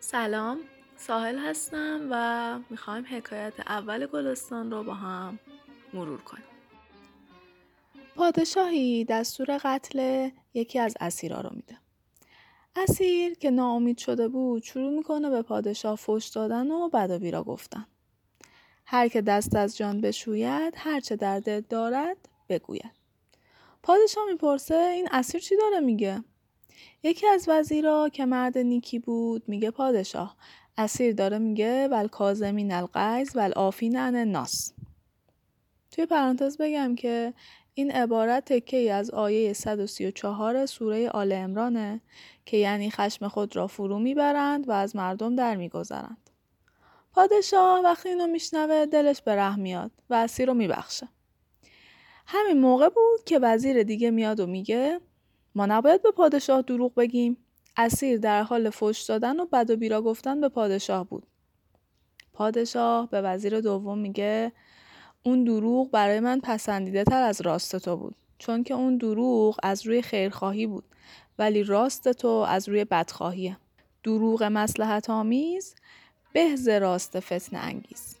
سلام ساحل هستم و می‌خوایم حکایت اول گلستان رو با هم مرور کنیم. پادشاهی دستور قتل یکی از اسیرا رو میده. اسیر که ناامید شده بود شروع می‌کنه به پادشاه فش دادن و بد بیرا گفتن. هر که دست از جان بشوید هرچه در دل دارد بگوید. پادشاه می‌پرسه این اسیر چی داره میگه؟ یکی از وزیرا که مرد نیکی بود میگه پادشاه اسیر داره میگه ول کازمین الغیظ ول آفین عن الناس توی پرانتز بگم که این عبارت تکه ای از آیه 134 سوره آل امرانه که یعنی خشم خود را فرو می‌برند و از مردم در میگذرند. پادشاه وقتی اینو میشنوه دلش به رحم میاد و اسیر رو میبخشه. همین موقع بود که وزیر دیگه میاد و میگه ما نباید به پادشاه دروغ بگیم. اسیر در حال فش دادن و بد و بیرا گفتن به پادشاه بود. پادشاه به وزیر دوم میگه اون دروغ برای من پسندیده تر از راست تو بود چون که اون دروغ از روی خیرخواهی بود ولی راست تو از روی بدخواهیه دروغ مسلحت آمیز به راست فتن انگیز